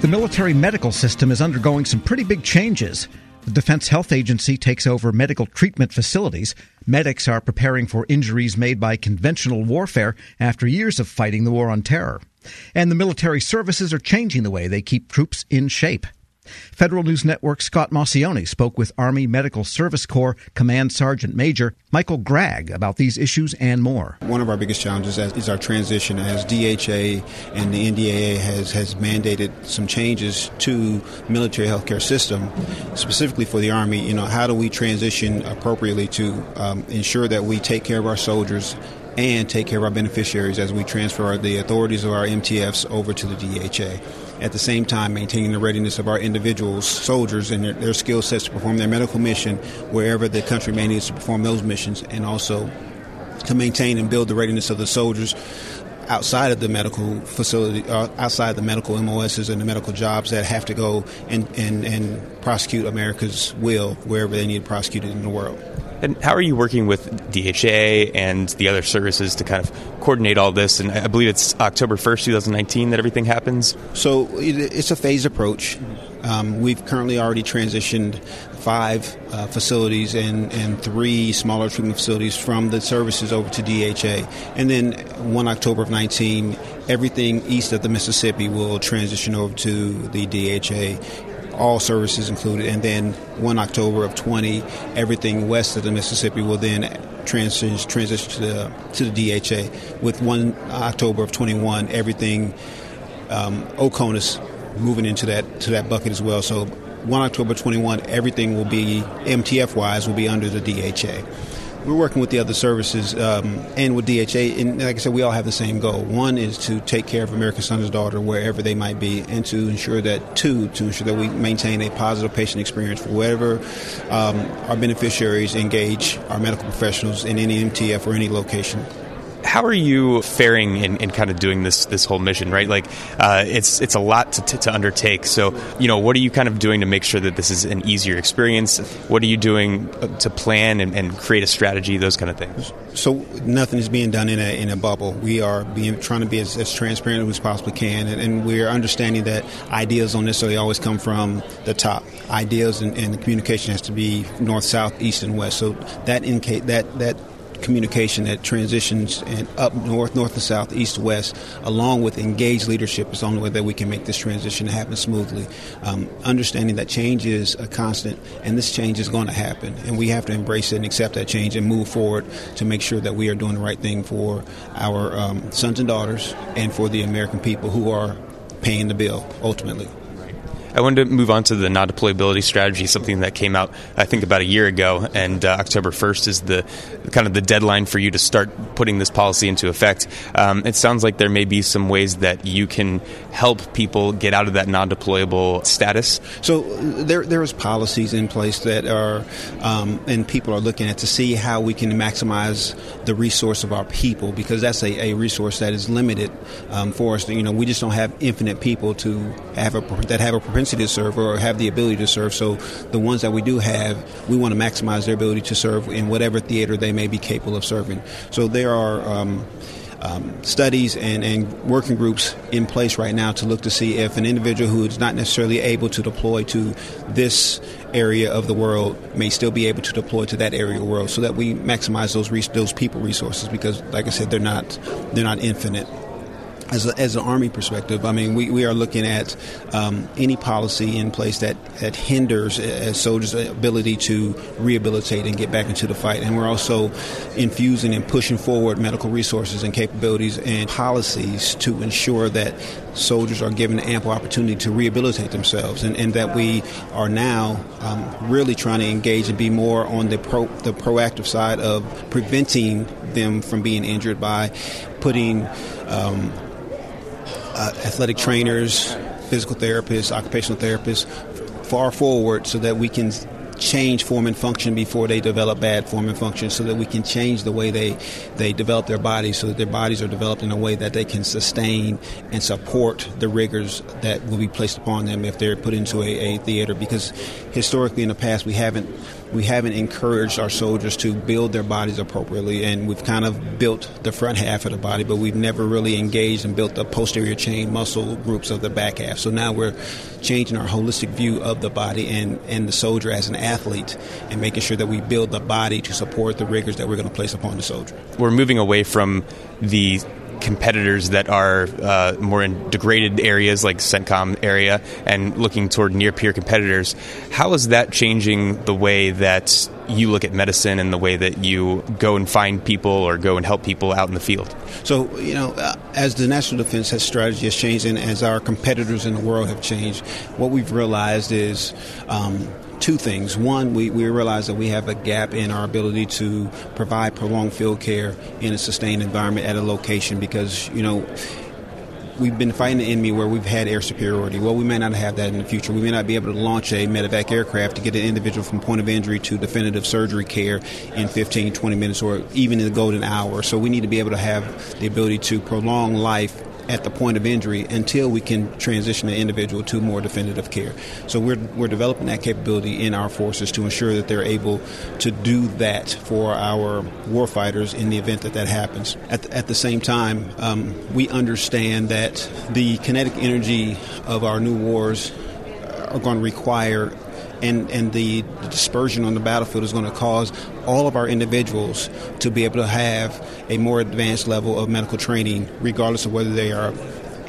The military medical system is undergoing some pretty big changes. The Defense Health Agency takes over medical treatment facilities. Medics are preparing for injuries made by conventional warfare after years of fighting the war on terror. And the military services are changing the way they keep troops in shape. Federal News Network Scott Maucione spoke with Army Medical Service Corps Command Sergeant Major Michael Gragg about these issues and more. One of our biggest challenges is our transition as DHA and the NDAA has, has mandated some changes to military healthcare system, specifically for the Army. You know, how do we transition appropriately to um, ensure that we take care of our soldiers and take care of our beneficiaries as we transfer the authorities of our MTFs over to the DHA. At the same time, maintaining the readiness of our individuals, soldiers, and their, their skill sets to perform their medical mission wherever the country may need to perform those missions, and also to maintain and build the readiness of the soldiers outside of the medical facility, uh, outside the medical MOSs and the medical jobs that have to go and, and, and prosecute America's will wherever they need prosecuted in the world. And how are you working with DHA and the other services to kind of coordinate all this? And I believe it's October 1st, 2019 that everything happens? So it's a phased approach. Um, we've currently already transitioned five uh, facilities and, and three smaller treatment facilities from the services over to DHA. And then 1 October of 19, everything east of the Mississippi will transition over to the DHA all services included. And then 1 October of 20, everything west of the Mississippi will then transition, transition to the, to the DHA. With 1 October of 21, everything um, Oconus moving into that to that bucket as well. So 1 October 21, everything will be MTF wise will be under the DHA we're working with the other services um, and with DHA. And like I said, we all have the same goal. One is to take care of America's son and daughter wherever they might be, and to ensure that, two, to ensure that we maintain a positive patient experience for wherever um, our beneficiaries engage our medical professionals in any MTF or any location how are you faring in, in, kind of doing this this whole mission? Right, like uh, it's it's a lot to, to, to, undertake. So you know, what are you kind of doing to make sure that this is an easier experience? What are you doing uh, to plan and, and create a strategy? Those kind of things. So nothing is being done in a in a bubble. We are being trying to be as, as transparent as we possibly can, and, and we are understanding that ideas don't necessarily always come from the top. Ideas and, and the communication has to be north, south, east, and west. So that indicate that that communication that transitions and up north, north to south, east to west, along with engaged leadership is the only way that we can make this transition happen smoothly. Um, understanding that change is a constant and this change is going to happen, and we have to embrace it and accept that change and move forward to make sure that we are doing the right thing for our um, sons and daughters and for the American people who are paying the bill ultimately. I wanted to move on to the non-deployability strategy, something that came out, I think, about a year ago, and uh, October 1st is the kind of the deadline for you to start putting this policy into effect. Um, it sounds like there may be some ways that you can help people get out of that non-deployable status. So there, there is policies in place that are, um, and people are looking at to see how we can maximize the resource of our people because that's a, a resource that is limited um, for us. You know, we just don't have infinite people to have a that have a propensity to serve or have the ability to serve. So the ones that we do have, we want to maximize their ability to serve in whatever theater they may be capable of serving. So there are. Um, um, studies and, and, working groups in place right now to look to see if an individual who is not necessarily able to deploy to this area of the world may still be able to deploy to that area of the world, so that we maximize those those people resources because, like I said, they're not they're not infinite as, a, as an Army perspective, I mean, we, we are looking at um, any policy in place that, that hinders a soldier's ability to rehabilitate and get back into the fight. And we're also infusing and pushing forward medical resources and capabilities and policies to ensure that soldiers are given ample opportunity to rehabilitate themselves and, and that we are now um, really trying to engage and be more on the, pro, the proactive side of preventing them from being injured by putting um, uh, athletic trainers, physical therapists, occupational therapists far forward so that we can change form and function before they develop bad form and function so that we can change the way they they develop their bodies so that their bodies are developed in a way that they can sustain and support the rigors that will be placed upon them if they're put into a, a theater. Because historically in the past we haven't we haven't encouraged our soldiers to build their bodies appropriately, and we've kind of built the front half of the body, but we've never really engaged and built the posterior chain muscle groups of the back half. So now we're changing our holistic view of the body and, and the soldier as an athlete and making sure that we build the body to support the rigors that we're going to place upon the soldier. We're moving away from the competitors that are uh, more in degraded areas like CENTCOM area and looking toward near peer competitors. How is that changing the way that you look at medicine and the way that you go and find people or go and help people out in the field? So, you know, uh, as the national defense has strategy has changed and as our competitors in the world have changed, what we've realized is um, two things. One, we, we realize that we have a gap in our ability to provide prolonged field care in a sustained environment at a location because, you know, we've been fighting the enemy where we've had air superiority. Well, we may not have that in the future. We may not be able to launch a medevac aircraft to get an individual from point of injury to definitive surgery care in 15, 20 minutes or even in the golden hour. So we need to be able to have the ability to prolong life at the point of injury until we can transition the individual to more definitive care. So we're, we're developing that capability in our forces to ensure that they're able to do that for our warfighters in the event that that happens. At the, at the same time, um, we understand that the kinetic energy of our new wars are going to require and, and the dispersion on the battlefield is going to cause all of our individuals to be able to have a more advanced level of medical training, regardless of whether they are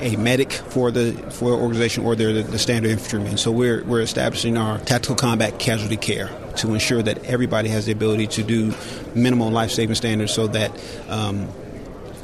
a medic for the for the organization or they're the, the standard infantryman. So we're we're establishing our tactical combat casualty care to ensure that everybody has the ability to do minimal life saving standards so that um,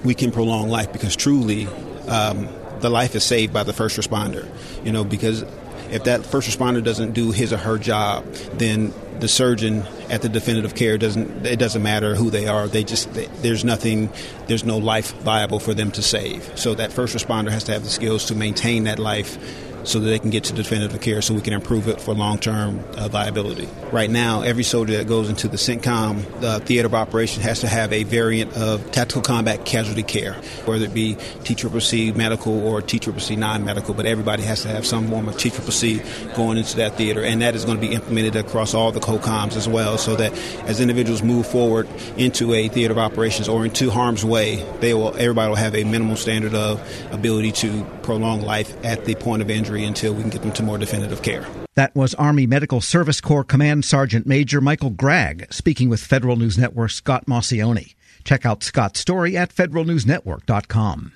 we can prolong life because truly um, the life is saved by the first responder. You know because if that first responder doesn't do his or her job, then the surgeon at the definitive care doesn't it doesn't matter who they are they just they, there's nothing there's no life viable for them to save so that first responder has to have the skills to maintain that life so that they can get to definitive care so we can improve it for long term uh, viability. Right now, every soldier that goes into the CENTCOM uh, theater of operation has to have a variant of tactical combat casualty care, whether it be TCCC medical or TCCC non medical, but everybody has to have some form of TCCC going into that theater, and that is going to be implemented across all the COCOMs as well, so that as individuals move forward into a theater of operations or into harm's way, they will everybody will have a minimal standard of ability to prolong life at the point of injury until we can get them to more definitive care. That was Army Medical Service Corps Command Sergeant Major Michael Gragg speaking with Federal News Network's Scott Maucione. Check out Scott's story at federalnewsnetwork.com.